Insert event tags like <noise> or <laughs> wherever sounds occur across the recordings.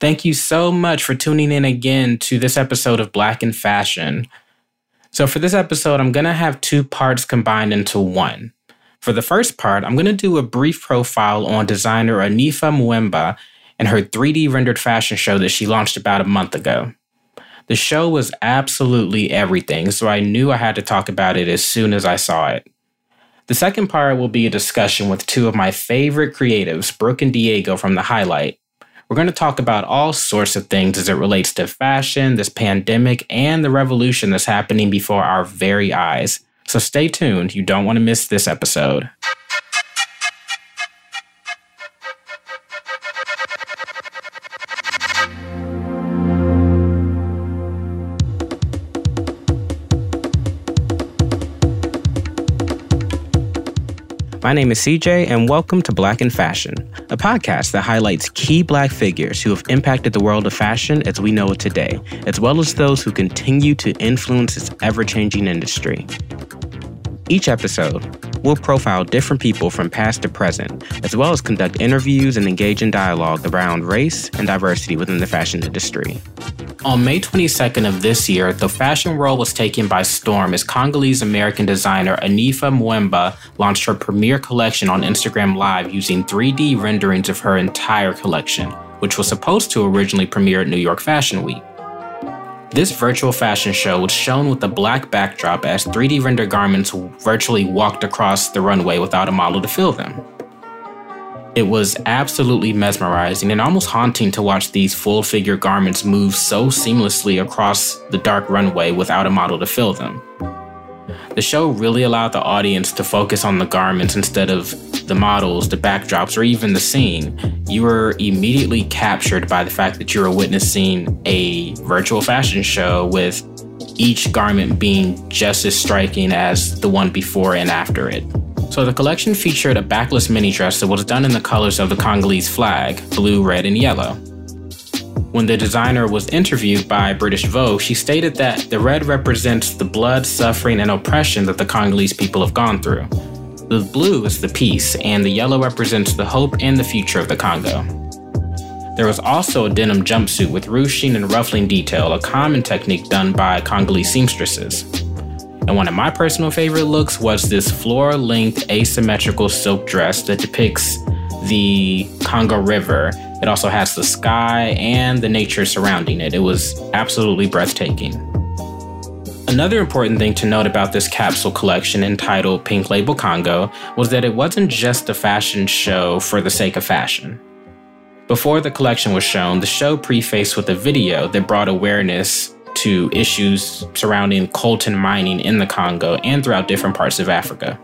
Thank you so much for tuning in again to this episode of Black in Fashion. So, for this episode, I'm going to have two parts combined into one. For the first part, I'm going to do a brief profile on designer Anifa Mvuemba and her 3D rendered fashion show that she launched about a month ago. The show was absolutely everything, so I knew I had to talk about it as soon as I saw it. The second part will be a discussion with two of my favorite creatives, Brooke and Diego from The Highlight. We're going to talk about all sorts of things as it relates to fashion, this pandemic, and the revolution that's happening before our very eyes. So stay tuned. You don't want to miss this episode. My name is CJ, and welcome to Black in Fashion, a podcast that highlights key Black figures who have impacted the world of fashion as we know it today, as well as those who continue to influence its ever changing industry. Each episode, we'll profile different people from past to present, as well as conduct interviews and engage in dialogue around race and diversity within the fashion industry. On May 22nd of this year, the fashion world was taken by storm as Congolese American designer Anifa Mvuemba launched her premiere collection on Instagram Live using 3D renderings of her entire collection, which was supposed to originally premiere at New York Fashion Week. This virtual fashion show was shown with a black backdrop as 3D rendered garments virtually walked across the runway without a model to fill them. It was absolutely mesmerizing and almost haunting to watch these full figure garments move so seamlessly across the dark runway without a model to fill them. The show really allowed the audience to focus on the garments instead of the models, the backdrops, or even the scene. You were immediately captured by the fact that you were witnessing a virtual fashion show with each garment being just as striking as the one before and after it. So the collection featured a backless mini dress that was done in the colors of the Congolese flag blue, red, and yellow. When the designer was interviewed by British Vogue, she stated that the red represents the blood, suffering, and oppression that the Congolese people have gone through. The blue is the peace, and the yellow represents the hope and the future of the Congo. There was also a denim jumpsuit with ruching and ruffling detail, a common technique done by Congolese seamstresses. And one of my personal favorite looks was this floor length asymmetrical silk dress that depicts the Congo River. It also has the sky and the nature surrounding it. It was absolutely breathtaking. Another important thing to note about this capsule collection entitled Pink Label Congo was that it wasn't just a fashion show for the sake of fashion. Before the collection was shown, the show prefaced with a video that brought awareness to issues surrounding coltan mining in the Congo and throughout different parts of Africa.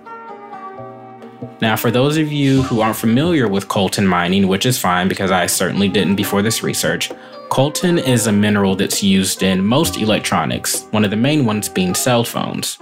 Now, for those of you who aren't familiar with coltan mining, which is fine because I certainly didn't before this research, coltan is a mineral that's used in most electronics, one of the main ones being cell phones.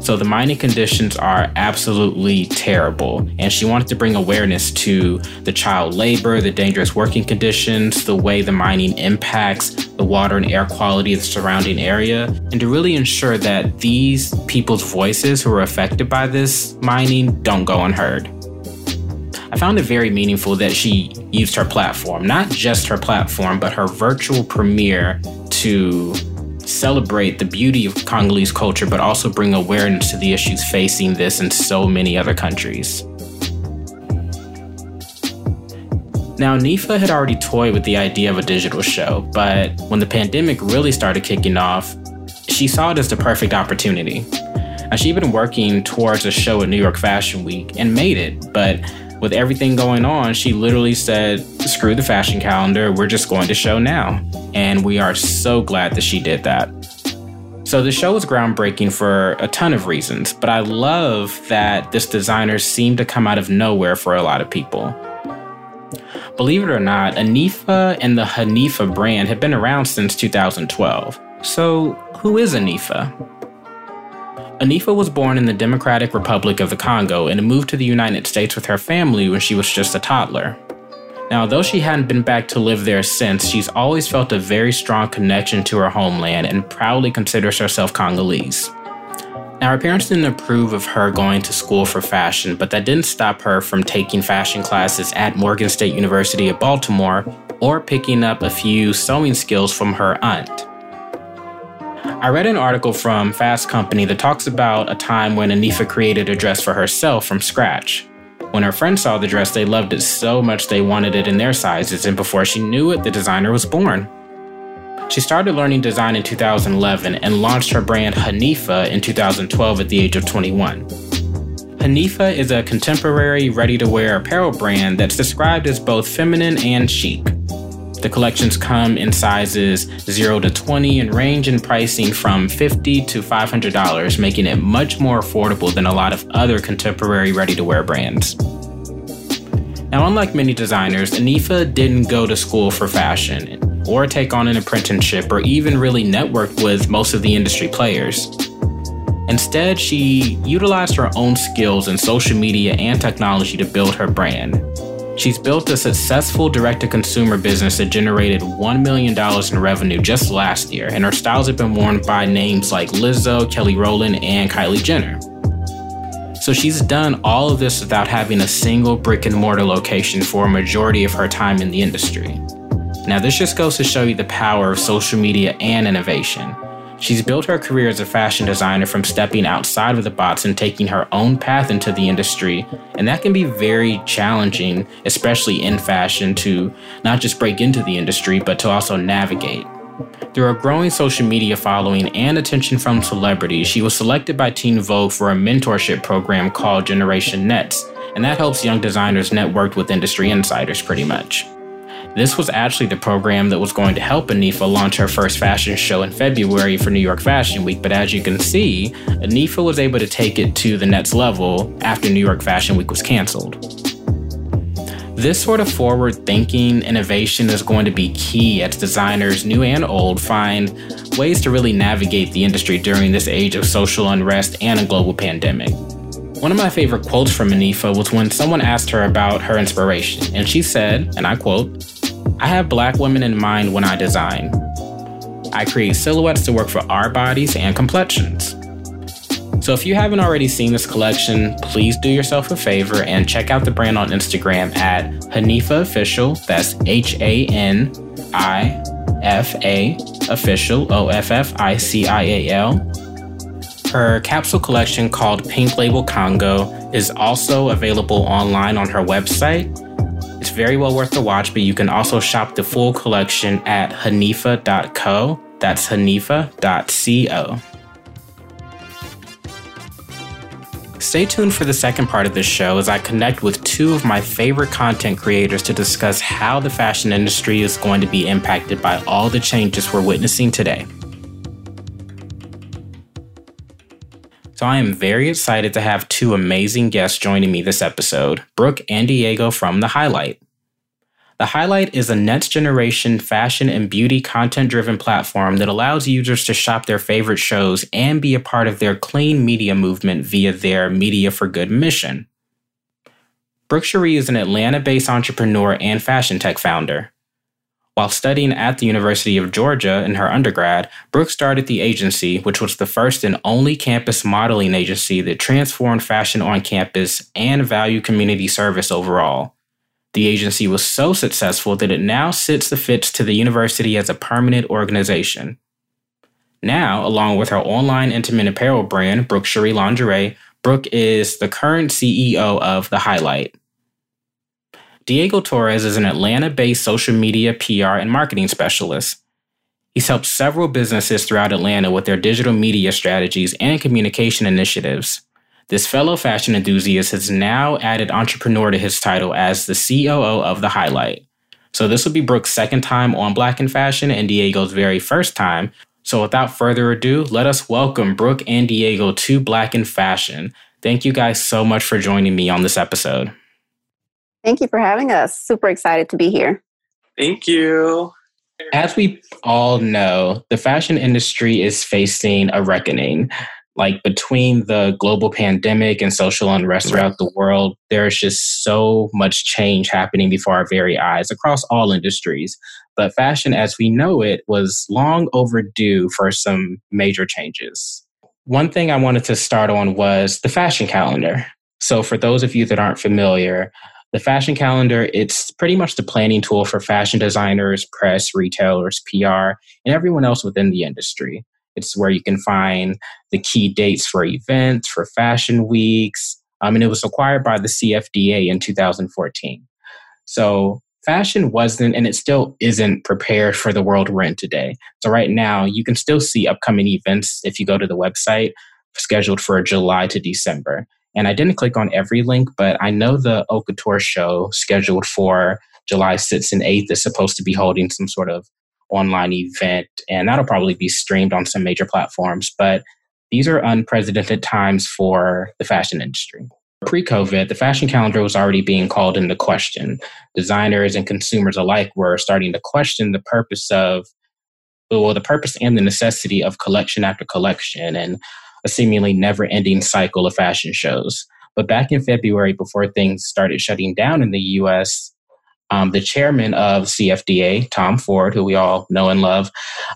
So the mining conditions are absolutely terrible. And she wanted to bring awareness to the child labor, the dangerous working conditions, the way the mining impacts the water and air quality of the surrounding area, and to really ensure that these people's voices who are affected by this mining don't go unheard. I found it very meaningful that she used her platform, not just her platform, but her virtual premiere to celebrate the beauty of Congolese culture, but also bring awareness to the issues facing this in so many other countries. Now, Nifa had already toyed with the idea of a digital show, but when the pandemic really started kicking off, she saw it as the perfect opportunity. Now, she'd been working towards a show at New York Fashion Week and made it, but with everything going on, she literally said, screw the fashion calendar, we're just going to show now. And we are so glad that she did that. So the show was groundbreaking for a ton of reasons, but I love that this designer seemed to come out of nowhere for a lot of people. Believe it or not, Anifa and the Hanifa brand have been around since 2012. So, who is Anifa? Anifa was born in the Democratic Republic of the Congo and moved to the United States with her family when she was just a toddler. Now, though she hadn't been back to live there since, she's always felt a very strong connection to her homeland and proudly considers herself Congolese. Now, her parents didn't approve of her going to school for fashion, but that didn't stop her from taking fashion classes at Morgan State University of Baltimore or picking up a few sewing skills from her aunt. I read an article from Fast Company that talks about a time when Anifa created a dress for herself from scratch. When her friends saw the dress, they loved it so much they wanted it in their sizes, and before she knew it, the designer was born. She started learning design in 2011 and launched her brand Hanifa in 2012 at the age of 21. Hanifa is a contemporary ready to wear apparel brand that's described as both feminine and chic. The collections come in sizes 0 to 20 and range in pricing from 50 to $500, making it much more affordable than a lot of other contemporary ready to wear brands. Now, unlike many designers, Anifa didn't go to school for fashion or take on an apprenticeship or even really network with most of the industry players. Instead, she utilized her own skills in social media and technology to build her brand. She's built a successful direct to consumer business that generated $1 million in revenue just last year, and her styles have been worn by names like Lizzo, Kelly Rowland, and Kylie Jenner. So she's done all of this without having a single brick and mortar location for a majority of her time in the industry. Now, this just goes to show you the power of social media and innovation. She's built her career as a fashion designer from stepping outside of the box and taking her own path into the industry. And that can be very challenging, especially in fashion, to not just break into the industry, but to also navigate. Through a growing social media following and attention from celebrities, she was selected by Teen Vogue for a mentorship program called Generation Next, and that helps young designers network with industry insiders pretty much. This was actually the program that was going to help Anifa launch her first fashion show in February for New York Fashion Week, but as you can see, Anifa was able to take it to the next level after New York Fashion Week was canceled. This sort of forward thinking innovation is going to be key as designers, new and old, find ways to really navigate the industry during this age of social unrest and a global pandemic. One of my favorite quotes from Anifa was when someone asked her about her inspiration, and she said, and I quote, I have black women in mind when I design. I create silhouettes to work for our bodies and complexions. So if you haven't already seen this collection, please do yourself a favor and check out the brand on Instagram at Hanifa Official. That's H A N I F A Official, O F F I C I A L. Her capsule collection called Pink Label Congo is also available online on her website it's very well worth the watch, but you can also shop the full collection at hanifa.co. That's hanifa.co. Stay tuned for the second part of this show as I connect with two of my favorite content creators to discuss how the fashion industry is going to be impacted by all the changes we're witnessing today. So I am very excited to have two amazing guests joining me this episode, Brooke and Diego from The Highlight. The Highlight is a next generation fashion and beauty content driven platform that allows users to shop their favorite shows and be a part of their clean media movement via their Media for Good mission. Brooke Cherie is an Atlanta based entrepreneur and fashion tech founder. While studying at the University of Georgia in her undergrad, Brooke started the agency, which was the first and only campus modeling agency that transformed fashion on campus and valued community service overall. The agency was so successful that it now sits the fits to the university as a permanent organization. Now, along with her online intimate apparel brand, Brooke Cherie Lingerie, Brooke is the current CEO of The Highlight. Diego Torres is an Atlanta based social media PR and marketing specialist. He's helped several businesses throughout Atlanta with their digital media strategies and communication initiatives. This fellow fashion enthusiast has now added entrepreneur to his title as the COO of The Highlight. So this will be Brooke's second time on Black in Fashion and Diego's very first time. So without further ado, let us welcome Brooke and Diego to Black in Fashion. Thank you guys so much for joining me on this episode. Thank you for having us. Super excited to be here. Thank you. As we all know, the fashion industry is facing a reckoning. Like between the global pandemic and social unrest throughout the world, there's just so much change happening before our very eyes across all industries. But fashion as we know it was long overdue for some major changes. One thing I wanted to start on was the fashion calendar. So, for those of you that aren't familiar, the fashion calendar, it's pretty much the planning tool for fashion designers, press, retailers, PR, and everyone else within the industry. It's where you can find the key dates for events, for fashion weeks. Um, and it was acquired by the CFDA in 2014. So fashion wasn't, and it still isn't prepared for the world we're in today. So right now, you can still see upcoming events if you go to the website scheduled for July to December. And I didn't click on every link, but I know the Couture show scheduled for July 6th and 8th is supposed to be holding some sort of online event, and that'll probably be streamed on some major platforms. But these are unprecedented times for the fashion industry. Pre COVID, the fashion calendar was already being called into question. Designers and consumers alike were starting to question the purpose of, well, the purpose and the necessity of collection after collection and a seemingly never ending cycle of fashion shows. But back in February, before things started shutting down in the US, um, the chairman of CFDA, Tom Ford, who we all know and love,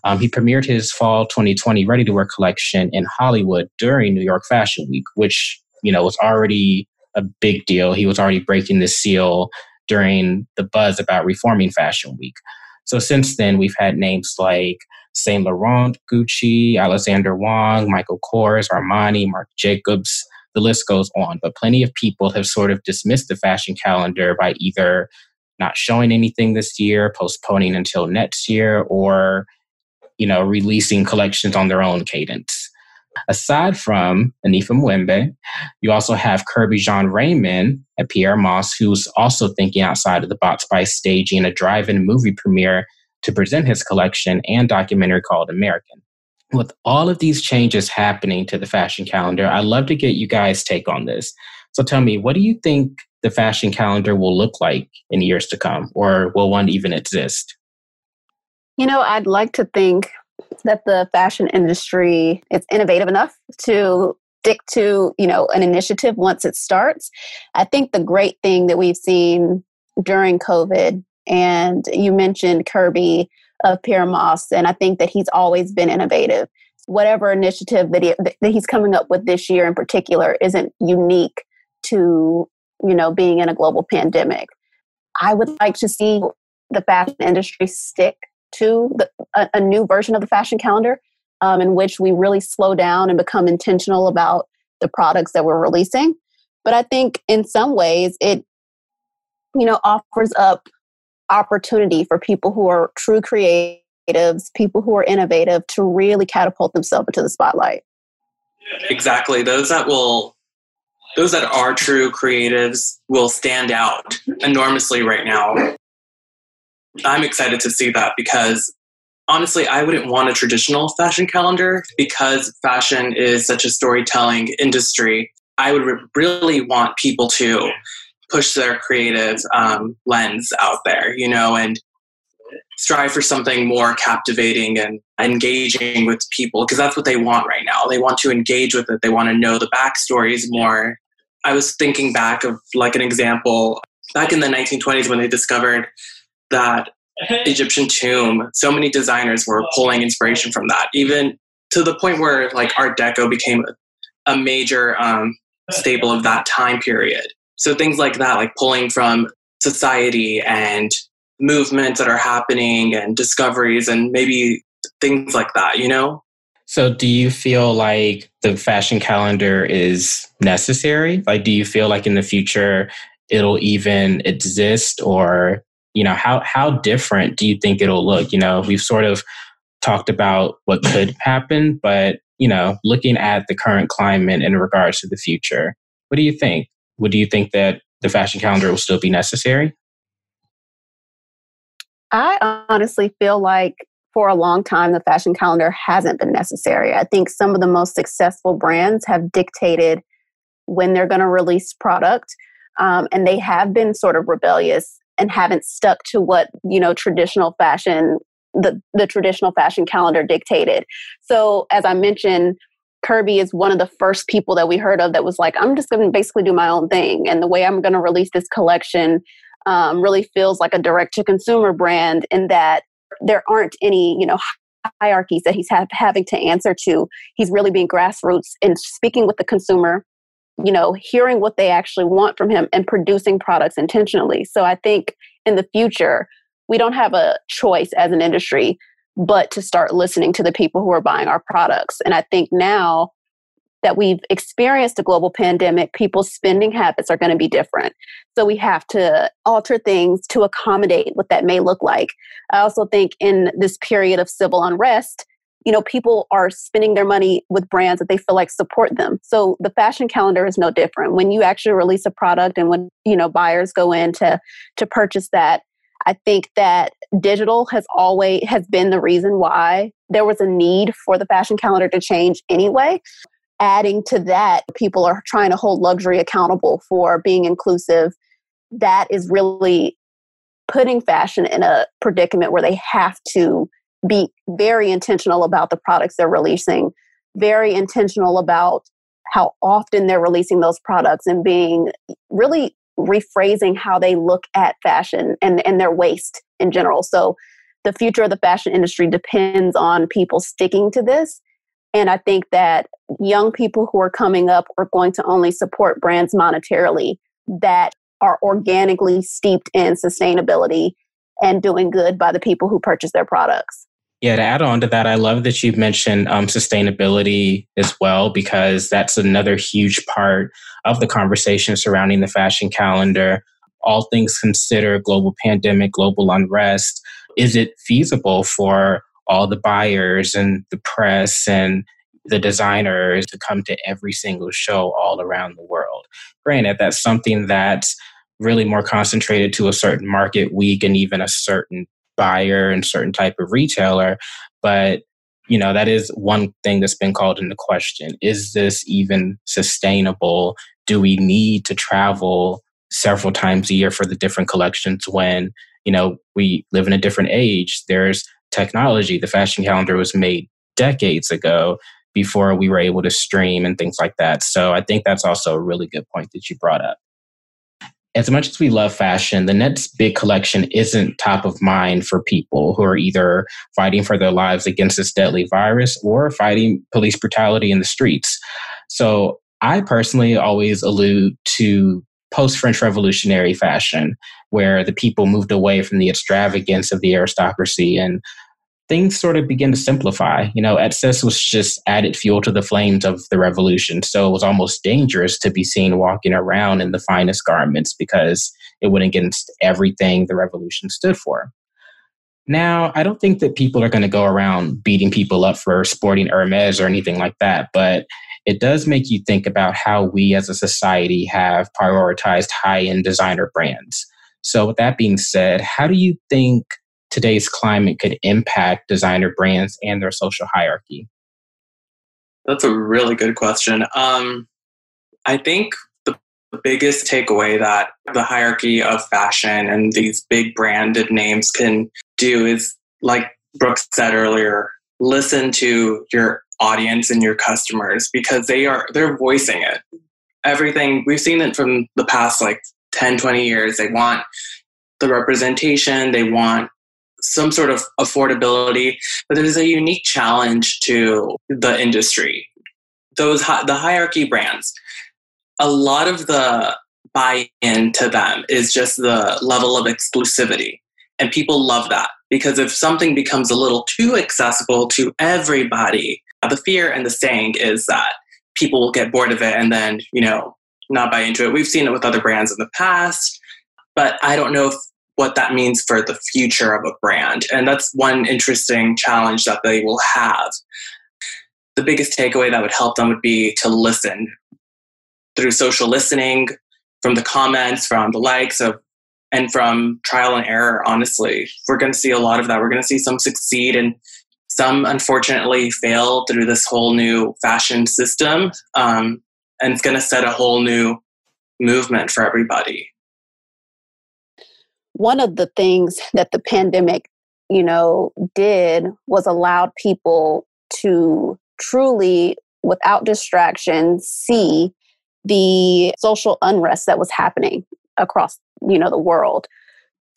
um, he premiered his fall 2020 ready to wear collection in Hollywood during New York Fashion Week, which you know was already a big deal. He was already breaking the seal during the buzz about reforming Fashion Week. So since then, we've had names like Saint Laurent, Gucci, Alexander Wang, Michael Kors, Armani, Marc Jacobs. The list goes on. But plenty of people have sort of dismissed the fashion calendar by either not showing anything this year, postponing until next year, or you know, releasing collections on their own cadence. Aside from Anifa Mvuemba, you also have Kerby Jean Raymond at Pyer Moss, who's also thinking outside of the box by staging a drive-in movie premiere to present his collection and documentary called American. With all of these changes happening to the fashion calendar, I'd love to get you guys' take on this. So tell me, what do you think the fashion calendar will look like in years to come, or will one even exist? You know, I'd like to think that the fashion industry is innovative enough to stick to, you know, an initiative once it starts. I think the great thing that we've seen during COVID and you mentioned kerby of Pyer Moss, and I think that he's always been innovative. Whatever initiative that, he, that he's coming up with this year in particular isn't unique to you know being in a global pandemic. I would like to see the fashion industry stick to the, a, a, new version of the fashion calendar um, in which we really slow down and become intentional about the products that we're releasing. But I think in some ways it, you know, offers up opportunity for people who are true creatives, people who are innovative to really catapult themselves into the spotlight. Exactly. Those that will those that are true creatives will stand out enormously right now. I'm excited to see that because honestly, I wouldn't want a traditional fashion calendar because fashion is such a storytelling industry. I would really want people to push their creative um, lens out there, you know, and strive for something more captivating and engaging with people because that's what they want right now. They want to engage with it. They want to know the backstories more. I was thinking back of like an example back in the 1920s when they discovered that <laughs> Egyptian tomb. So many designers were pulling inspiration from that, even to the point where like Art Deco became a major um, staple of that time period. So things like that, like pulling from society and movements that are happening and discoveries and maybe things like that, you know? So do you feel like the fashion calendar is necessary? Like do you feel like in the future it'll even exist or you know how how different do you think it'll look? You know, we've sort of talked about what could happen, but you know, looking at the current climate in regards to the future, what do you think? would you think that the fashion calendar will still be necessary? I honestly feel like for a long time the fashion calendar hasn't been necessary. I think some of the most successful brands have dictated when they're going to release product, um, and they have been sort of rebellious and haven't stuck to what you know traditional fashion the the traditional fashion calendar dictated. So as I mentioned Kerby is one of the first people that we heard of that was like, I'm just going to basically do my own thing. And the way I'm going to release this collection um, really feels like a direct to consumer brand in that there aren't any, you know, hierarchies that he's have, having to answer to. He's really being grassroots and speaking with the consumer you know, hearing what they actually want from him and producing products intentionally. So I think in the future, we don't have a choice as an industry but to start listening to the people who are buying our products. And I think now that we've experienced a global pandemic, people's spending habits are going to be different. So we have to alter things to accommodate what that may look like. I also think in this period of civil unrest, you know, people are spending their money with brands that they feel like support them. So the fashion calendar is no different. When you actually release a product and when, you know, buyers go in to to purchase that, I think that digital has always has been the reason why there was a need for the fashion calendar to change anyway. Adding to that, people are trying to hold luxury accountable for being inclusive. That is really putting fashion in a predicament where they have to be very intentional about the products they're releasing, very intentional about how often they're releasing those products and being really rephrasing how they look at fashion and, and their waste in general. So the future of the fashion industry depends on people sticking to this. And I think that young people who are coming up are going to only support brands monetarily that are organically steeped in sustainability and doing good by the people who purchase their products. Yeah, to add on to that, I love that you've mentioned um, sustainability as well, because that's another huge part of the conversation surrounding the fashion calendar. All things considered, global pandemic, global unrest, is it feasible for all the buyers and the press and the designers to come to every single show all around the world? Granted, that's something that's really more concentrated to a certain market week and even a certain buyer and certain type of retailer but you know that is one thing that's been called into question. Is this even sustainable? Do we need to travel several times a year for the different collections when you know we live in a different age? There's technology. The fashion calendar was made decades ago before we were able to stream and things like that. So i think that's also a really good point that you brought up as much as we love fashion, the next big collection isn't top of mind for people who are either fighting for their lives against this deadly virus or fighting police brutality in the streets. So I personally always allude to post French Revolutionary fashion, where the people moved away from the extravagance of the aristocracy and things sort of begin to simplify. You know, excess was just added fuel to the flames of the revolution. So it was almost dangerous to be seen walking around in the finest garments because it went against everything the revolution stood for. Now, I don't think that people are going to go around beating people up for sporting Hermes or anything like that, but it does make you think about how we as a society have prioritized high end designer brands. So, with that being said, how do you think today's climate could impact designer brands and their social hierarchy? That's a really good question. Um, I think the biggest takeaway that the hierarchy of fashion and these big branded names can do is, like Brooks said earlier, listen to your audience and your customers because they are they're voicing it. Everything we've seen it from the past like 10, 20 years. They want the representation, they want some sort of affordability, but there's a unique challenge to the industry. Those the hierarchy brands, a lot of the buy-in to them is just the level of exclusivity, and people love that because if something becomes a little too accessible to everybody, the fear and the saying is that people will get bored of it and then you know not buy into it. We've seen it with other brands in the past, but I don't know if what that means for the future of a brand. And that's one interesting challenge that they will have. The biggest takeaway that would help them would be to listen through social listening, from the comments, from the likes of and from trial and error, honestly. We're going to see a lot of that. We're going to see some succeed and some unfortunately fail through this whole new fashion system. Um, and it's going to set a whole new movement for everybody one of the things that the pandemic, you know, did was allowed people to truly, without distraction, see the social unrest that was happening across, you know, the world.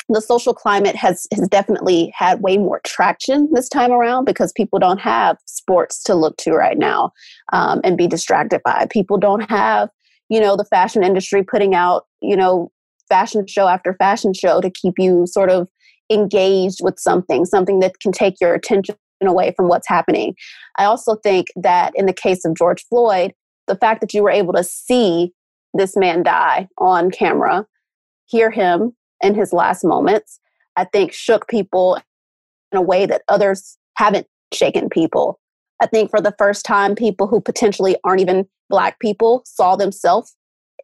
The social climate has has definitely had way more traction this time around because people don't have sports to look to right now um, and be distracted by. People don't have you know, the fashion industry putting out, you know, fashion show after fashion show to keep you sort of engaged with something, something that can take your attention away from what's happening. I also think that in the case of George Floyd, the fact that you were able to see this man die on camera, hear him in his last moments, I think shook people in a way that others haven't shaken people. I think for the first time, people who potentially aren't even Black people saw themselves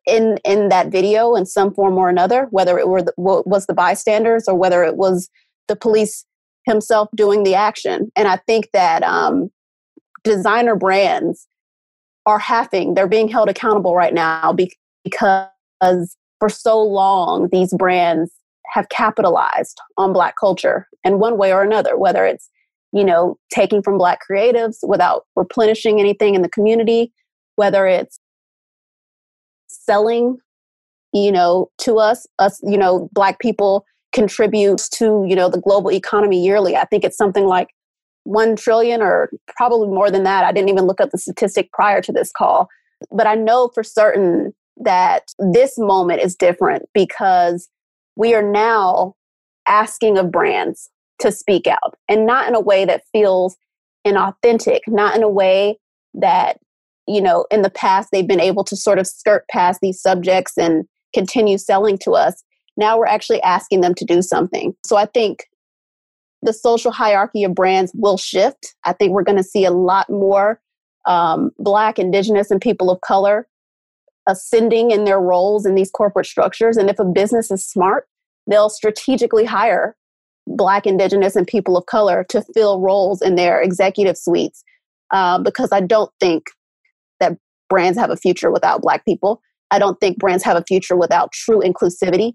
in in that video in some form or another, whether it were the, was the bystanders or whether it was the police himself doing the action. And I think that um, designer brands are having they're being held accountable right now because for so long these brands have capitalized on black culture in one way or another whether it's you know taking from black creatives without replenishing anything in the community whether it's selling you know to us us you know black people contributes to you know the global economy yearly. I think it's something like 1 trillion or probably more than that. I didn't even look up the statistic prior to this call. But i know for certain that this moment is different because we are now asking of brands to speak out and not in a way that feels inauthentic not in a way that you know, in the past, they've been able to sort of skirt past these subjects and continue selling to us. Now we're actually asking them to do something. So I think the social hierarchy of brands will shift. I think we're going to see a lot more um, Black, Indigenous, and people of color ascending in their roles in these corporate structures. And if a business is smart, they'll strategically hire Black, Indigenous, and people of color to fill roles in their executive suites. Uh, because I don't think brands have a future without Black people. I don't think brands have a future without true inclusivity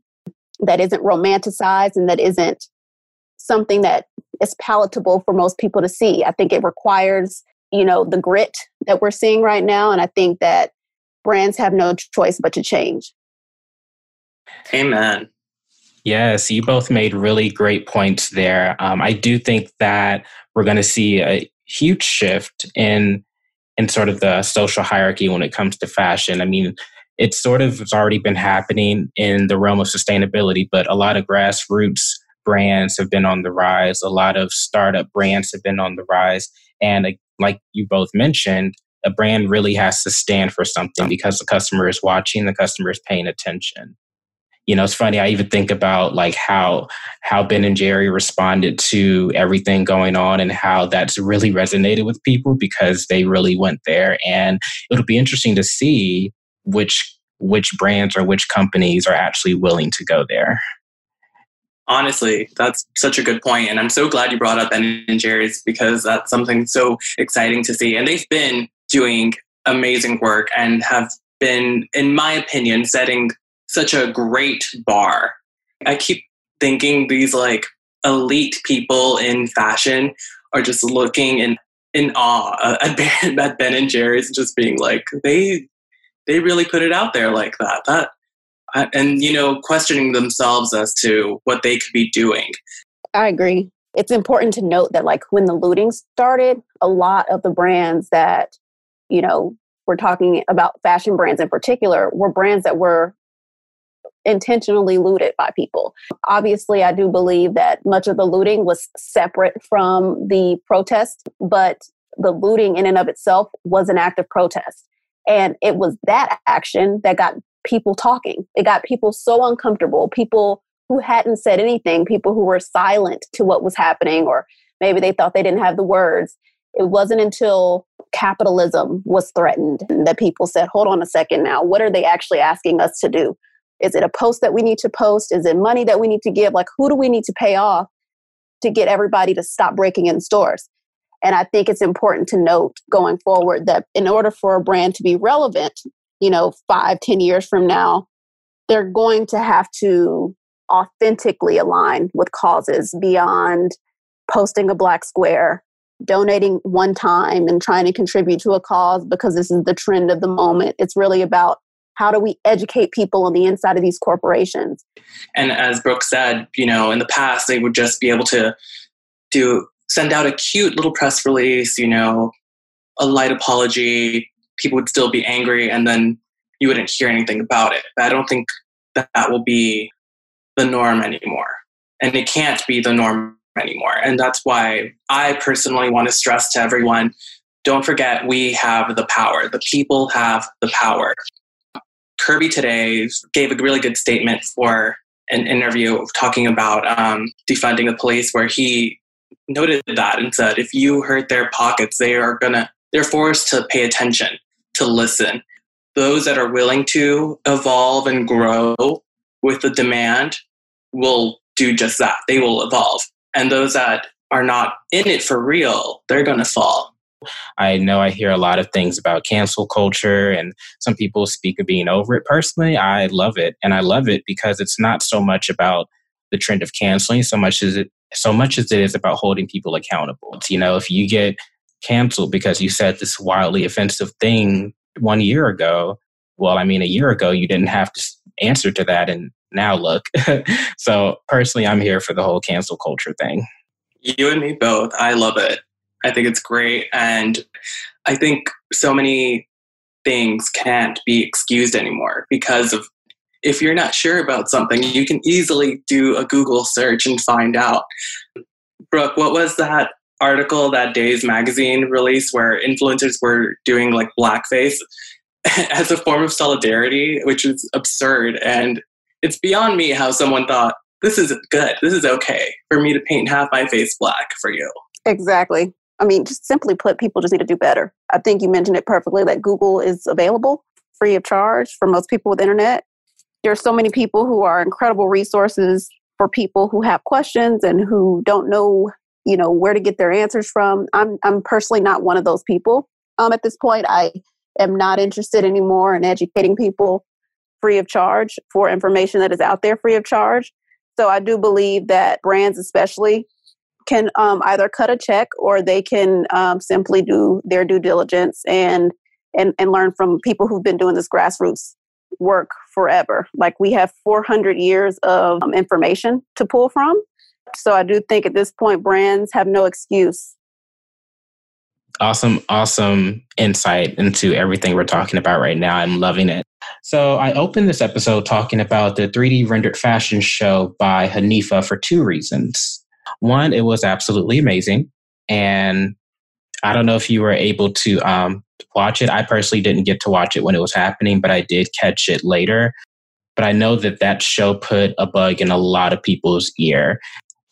that isn't romanticized and that isn't something that is palatable for most people to see. I think it requires, you know, the grit that we're seeing right now. And I think that brands have no choice but to change. Amen. Yes, you both made really great points there. Um, I do think that we're going to see a huge shift in in sort of the social hierarchy when it comes to fashion. I mean, it's sort of has already been happening in the realm of sustainability, but a lot of grassroots brands have been on the rise. A lot of startup brands have been on the rise. And like you both mentioned, a brand really has to stand for something because the customer is watching, the customer is paying attention you know it's funny i even think about like how how ben and jerry responded to everything going on and how that's really resonated with people because they really went there. And it'll be interesting to see which which brands or which companies are actually willing to go there. Honestly that's such a good point and i'm so glad you brought up ben and jerry's because that's something so exciting to see. And they've been doing amazing work and have been in my opinion setting such a great bar. I keep thinking these like elite people in fashion are just looking in in awe <laughs> at Ben, at ben and Jerry's, just being like they they really put it out there like that. That and you know questioning themselves as to what they could be doing. I agree. It's important to note that like when the looting started, a lot of the brands that you know we're talking about fashion brands in particular were brands that were intentionally looted by people. Obviously, I do believe that much of the looting was separate from the protest, but the looting in and of itself was an act of protest. And it was that action that got people talking. It got people so uncomfortable, people who hadn't said anything, people who were silent to what was happening, or maybe they thought they didn't have the words. It wasn't until capitalism was threatened that people said, hold on a second now, what are they actually asking us to do? Is it a post that we need to post? Is it money that we need to give? Like, who do we need to pay off to get everybody to stop breaking in stores? And I think it's important to note going forward that in order for a brand to be relevant, you know, five, ten years from now, they're going to have to authentically align with causes beyond posting a black square, donating one time and trying to contribute to a cause because this is the trend of the moment. It's really about how do we educate people on the inside of these corporations and as brooke said you know in the past they would just be able to do send out a cute little press release you know a light apology people would still be angry and then you wouldn't hear anything about it. I don't think that, that will be the norm anymore. And it can't be the norm anymore. And that's why I personally want to stress to everyone don't forget we have the power. The people have the power. Kerby today gave a really good statement for an interview talking about um, defunding the police, where he noted that and said, if you hurt their pockets, they are gonna they're forced to pay attention, to listen. Those that are willing to evolve and grow with the demand will do just that. They will evolve. And those that are not in it for real, they're to fall. I know I hear a lot of things about cancel culture and some people speak of being over it. Personally, I love it. And I love it because it's not so much about the trend of canceling so much as it so much as it is about holding people accountable. You know, if you get canceled because you said this wildly offensive thing one year ago, well, I mean, a year ago you didn't have to answer to that, and now look. <laughs> so personally, I'm here for the whole cancel culture thing. You and me both. I love it. I think it's great, and I think so many things can't be excused anymore because of if you're not sure about something, you can easily do a Google search and find out. Brooke, what was that article that Dazed magazine released where influencers were doing like blackface <laughs> as a form of solidarity, which is absurd. And it's beyond me how someone thought, this is good, this is okay for me to paint half my face black for you. Exactly. I mean, just simply put, people just need to do better. I think you mentioned it perfectly that Google is available free of charge for most people with internet. There are so many people who are incredible resources for people who have questions and who don't know you know where to get their answers from. I'm i'm personally not one of those people. Um, at this point i am not interested anymore in educating people free of charge for information that is out there free of charge. So i do believe that brands especially can um, either cut a check or they can um, simply do their due diligence and, and and learn from people who've been doing this grassroots work forever. Like we have 400 years of um, information to pull from. So I do think at this point, brands have no excuse. Awesome, awesome insight into everything we're talking about right now. I'm loving it. So I opened this episode talking about the 3D rendered fashion show by Hanifa for two reasons. One, it was absolutely amazing. And I don't know if you were able to um, watch it. I personally didn't get to watch it when it was happening, but I did catch it later. But I know that that show put a bug in a lot of people's ear.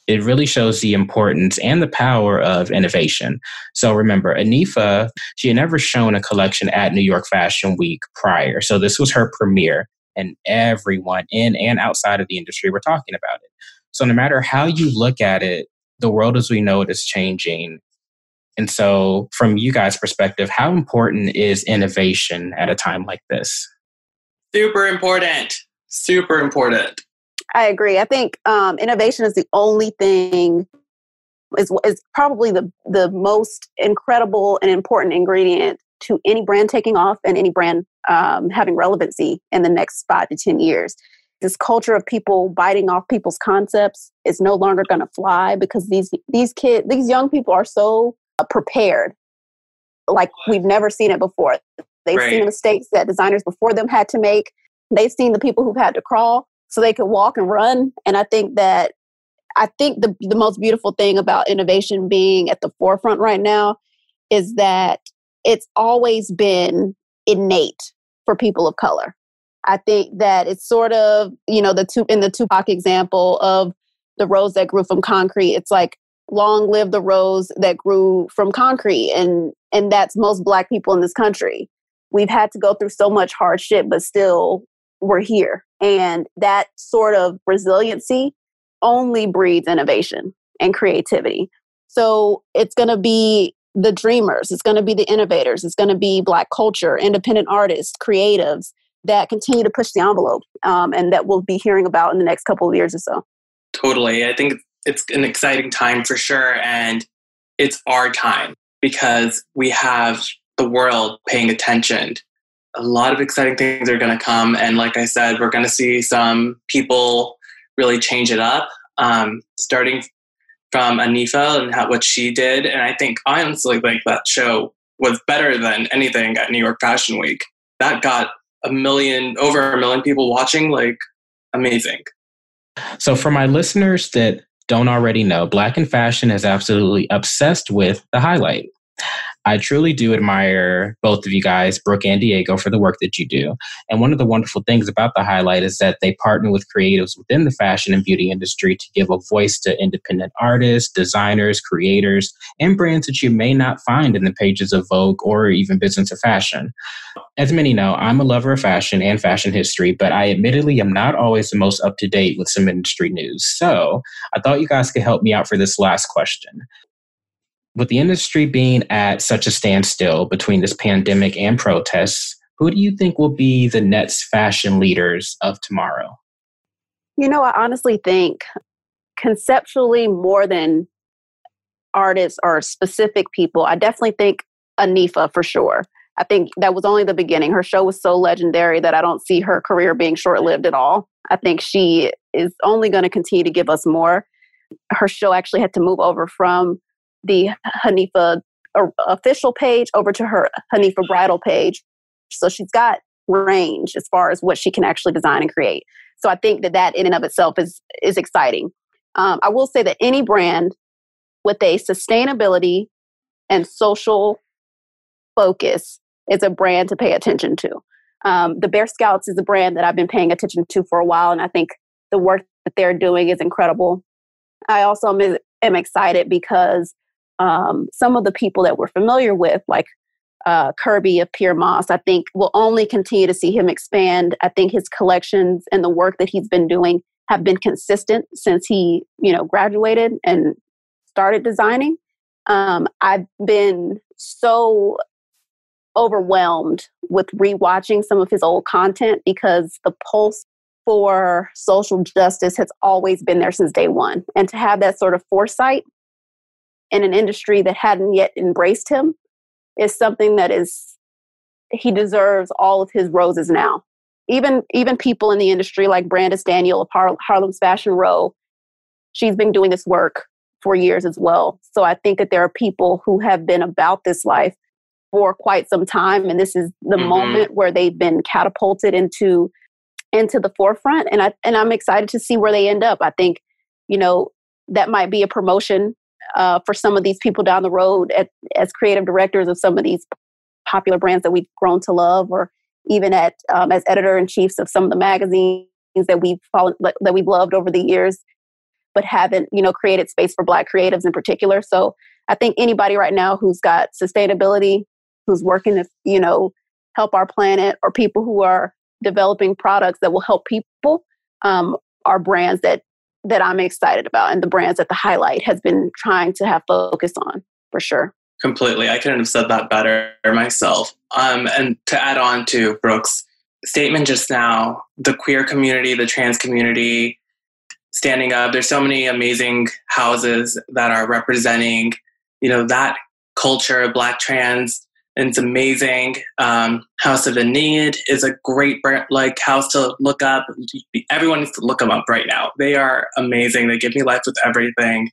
It really shows the importance and the power of innovation. So remember, Anifa, she had never shown a collection at New York Fashion Week prior. So this was her premiere, and everyone in and outside of the industry were talking about it. So no matter how you look at it, the world as we know it is changing and so, from you guys' perspective, how important is innovation at a time like this? Super important. Super important. I agree. I think um, innovation is the only thing is is probably the the most incredible and important ingredient to any brand taking off and any brand um, having relevancy in the next five to ten years. This culture of people biting off people's concepts is no longer going to fly because these these kids, these young people are so uh, prepared like we've never seen it before. They've right. seen the mistakes that designers before them had to make. They've seen the people who've had to crawl so they could walk and run. And I think that I think the the most beautiful thing about innovation being at the forefront right now is that it's always been innate for people of color. I think that it's sort of, you know, the two in the Tupac example of the rose that grew from concrete. It's like long live the rose that grew from concrete and and that's most black people in this country we've had to go through so much hardship but still we're here and that sort of resiliency only breeds innovation and creativity so it's going to be the dreamers it's going to be the innovators it's going to be black culture independent artists creatives that continue to push the envelope um, and that we'll be hearing about in the next couple of years or so totally i think it's an exciting time for sure. And it's our time because we have the world paying attention. A lot of exciting things are going to come. And like I said, we're going to see some people really change it up, um, starting from Anifa and how, what she did. And I think, honestly think that show was better than anything at New York Fashion Week. That got a million, over a million people watching. Like, amazing. So, for my listeners that don't already know, Black in Fashion is absolutely obsessed with the highlight. I truly do admire both of you guys, Brooke and Diego, for the work that you do. And one of the wonderful things about the highlight is that they partner with creatives within the fashion and beauty industry to give a voice to independent artists, designers, creators, and brands that you may not find in the pages of Vogue or even Business of Fashion. As many know, I'm a lover of fashion and fashion history, but I admittedly am not always the most up to date with some industry news. So I thought you guys could help me out for this last question with the industry being at such a standstill between this pandemic and protests, who do you think will be the next fashion leaders of tomorrow? You know, I honestly think conceptually more than artists or specific people, I definitely think Anifa for sure. I think that was only the beginning. Her show was so legendary that I don't see her career being short lived at all. I think she is only going to continue to give us more. Her show actually had to move over from the Hanifa official page over to her Hanifa bridal page. So she's got range as far as what she can actually design and create. So I think that that in and of itself is is exciting. Um, I will say that any brand with a sustainability and social focus is a brand to pay attention to. Um, the Bear Scouts is a brand that I've been paying attention to for a while, and I think the work that they're doing is incredible. I also am, am excited because um, some of the people that we're familiar with, like uh, Kerby of Pyer Moss, I think we'll only continue to see him expand. I think his collections and the work that he's been doing have been consistent since he, you know, graduated and started designing. Um, I've been so overwhelmed with rewatching some of his old content because the pulse for social justice has always been there since day one. And to have that sort of foresight in an industry that hadn't yet embraced him is something that is he deserves all of his roses now. Even even people in the industry like Brandice Daniel of Har- harlem's fashion row she's been doing this work for years as well. So i think that there are people who have been about this life for quite some time and this is the mm-hmm. moment where they've been catapulted into into the forefront and i and i'm excited to see where they end up. I think you know that might be a promotion uh, for some of these people down the road at, as creative directors of some of these popular brands that we've grown to love, or even at um, as editor in chiefs of some of the magazines that we've followed, that we've loved over the years, but haven't you know created space for Black creatives in particular. So I think anybody right now who's got sustainability, who's working to you know help our planet, or people who are developing products that will help people, um, are brands that that I'm excited about and the brands that the highlight has been trying to have focus on for sure. Completely. I couldn't have said that better myself. Um, and to add on to Brooke's statement just now, the queer community, the trans community standing up, there's so many amazing houses that are representing, you know, that culture, black trans and it's amazing. Um, House of Enid is a great like house to look up. Everyone needs to look them up right now. They are amazing. They give me life with everything.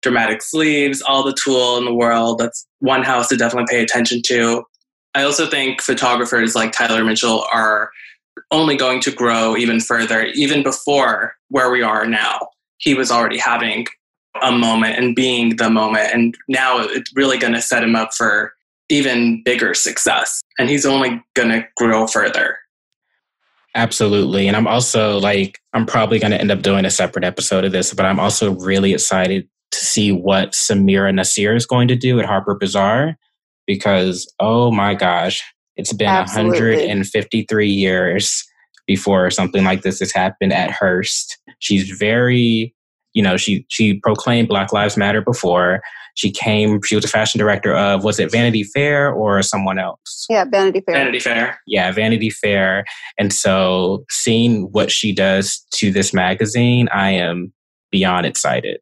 Dramatic sleeves, all the tulle in the world. That's one house to definitely pay attention to. I also think photographers like Tyler Mitchell are only going to grow even further, even before where we are now. He was already having a moment and being the moment, and now it's really going to set him up for even bigger success. And he's only going to grow further. Absolutely. And I'm also like, I'm probably going to end up doing a separate episode of this, but I'm also really excited to see what Samira Nasr is going to do at Harper Bazaar because, oh my gosh, it's been Absolutely. 153 years before something like this has happened at Hearst. She's very, you know, she she proclaimed Black Lives Matter before. She came, she was a fashion director of, was it Vanity Fair or someone else? Yeah, Vanity Fair. Vanity Fair. Yeah, Vanity Fair. And so seeing what she does to this magazine, I am beyond excited.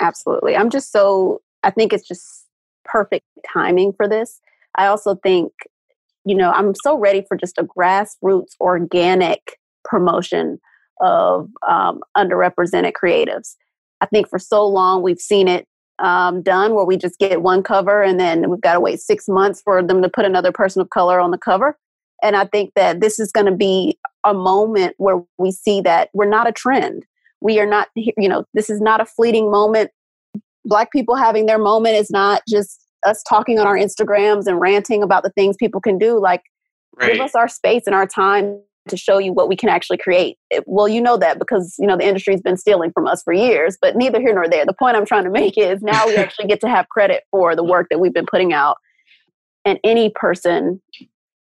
Absolutely. I'm just so, I think it's just perfect timing for this. I also think, you know, I'm so ready for just a grassroots organic promotion of um, underrepresented creatives. I think for so long we've seen it um, done where we just get one cover and then we've got to wait six months for them to put another person of color on the cover. And I think that this is going to be a moment where we see that we're not a trend. We are not, you know, this is not a fleeting moment. Black people having their moment is not just us talking on our Instagrams and ranting about the things people can do. Like, right. give us our space and our time to show you what we can actually create. It, well, you know that because you know the industry's been stealing from us for years, but neither here nor there. The point I'm trying to make is now we <laughs> actually get to have credit for the work that we've been putting out. And any person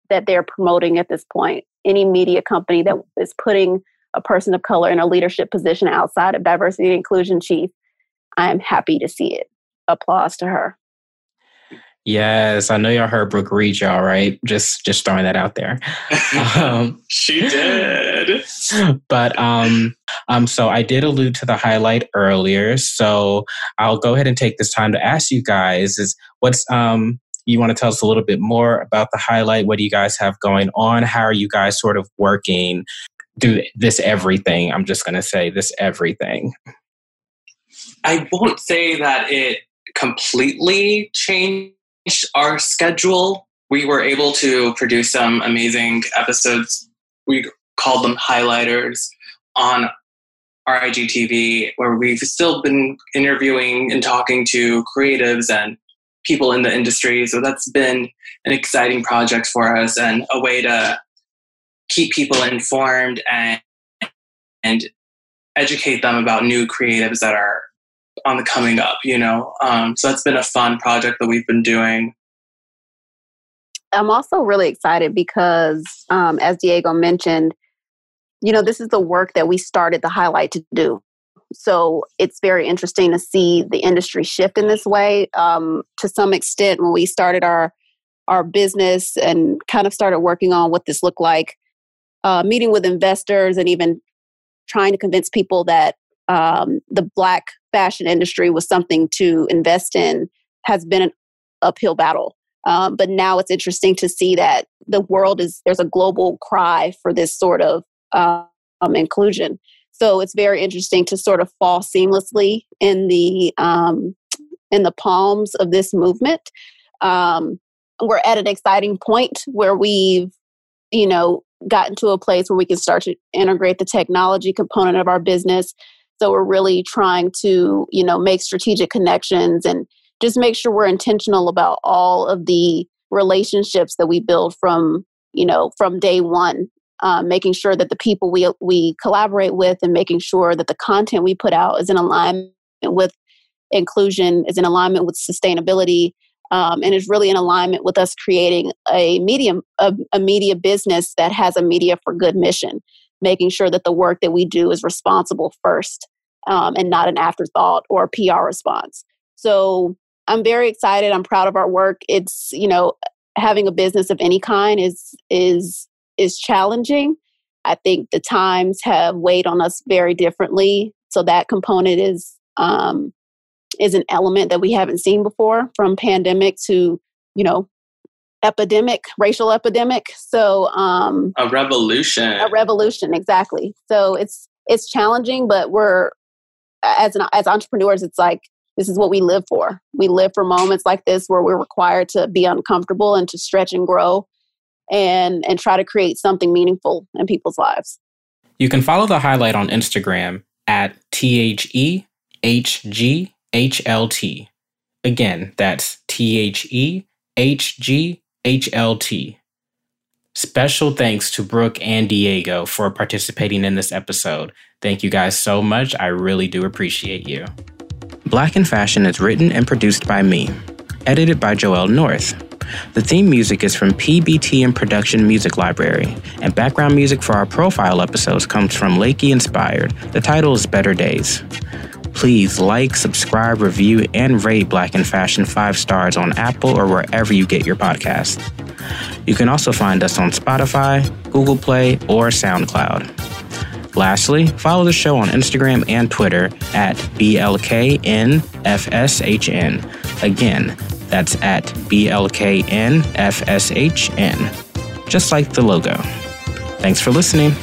that they're promoting at this point, any media company that is putting a person of color in a leadership position outside of diversity and inclusion chief, I am happy to see it. Applause to her. Yes, I know y'all heard Brooke read y'all, right? Just just throwing that out there. <laughs> Um, she did. But um um so I did allude to the highlight earlier. So I'll go ahead and take this time to ask you guys is what's um you want to tell us a little bit more about the highlight? What do you guys have going on? How are you guys sort of working do this everything? I'm just going to say this everything. I won't say that it completely changed our schedule. We were able to produce some amazing episodes. We called them highlighters on our IGTV, where we've still been interviewing and talking to creatives and people in the industry. So that's been an exciting project for us and a way to keep people informed and and educate them about new creatives that are on the coming up, you know. Um, so that's been a fun project that we've been doing. I'm also really excited because, um, as Diego mentioned, you know, this is the work that we started the highlight to do. So it's very interesting to see the industry shift in this way. Um, to some extent, when we started our our business and kind of started working on what this looked like, uh, meeting with investors and even trying to convince people that um, the black fashion industry was something to invest in has been an uphill battle. Um, but now it's interesting to see that the world is there's a global cry for this sort of um, inclusion. So it's very interesting to sort of fall seamlessly in the um, in the palms of this movement. Um, we're at an exciting point where we've, you know, gotten to a place where we can start to integrate the technology component of our business so we're really trying to, you know, make strategic connections and just make sure we're intentional about all of the relationships that we build from, you know, from day one. Um, making sure that the people we we collaborate with and making sure that the content we put out is in alignment with inclusion, is in alignment with sustainability, um, and is really in alignment with us creating a medium a, a media business that has a media for good mission making sure that the work that we do is responsible first um, and not an afterthought or a PR response. So I'm very excited. I'm proud of our work. It's you know having a business of any kind is is is challenging. I think the times have weighed on us very differently. So that component is um, is an element that we haven't seen before, from pandemic to you know epidemic, racial epidemic. So um, a revolution. A revolution, exactly. So it's it's challenging, but we're as an, as entrepreneurs, it's like this is what we live for. We live for moments like this where we're required to be uncomfortable and to stretch and grow, and and try to create something meaningful in people's lives. You can follow the highlight on Instagram at T H E H G H L T. Again, that's T H E H G HLT. Special thanks to Brooke and Diego for participating in this episode. Thank you guys so much. I really do appreciate you. Black in Fashion is written and produced by me, edited by Joel North. The theme music is from PBT and Production Music Library, and background music for our profile episodes comes from Lakey Inspired. The title is Better Days. Please like, subscribe, review, and rate Black in Fashion five stars on Apple or wherever you get your podcast. You can also find us on Spotify, Google Play, or SoundCloud. Lastly, follow the show on Instagram and Twitter at BLKNFSHN. Again, that's at BLKNFSHN, just like the logo. Thanks for listening.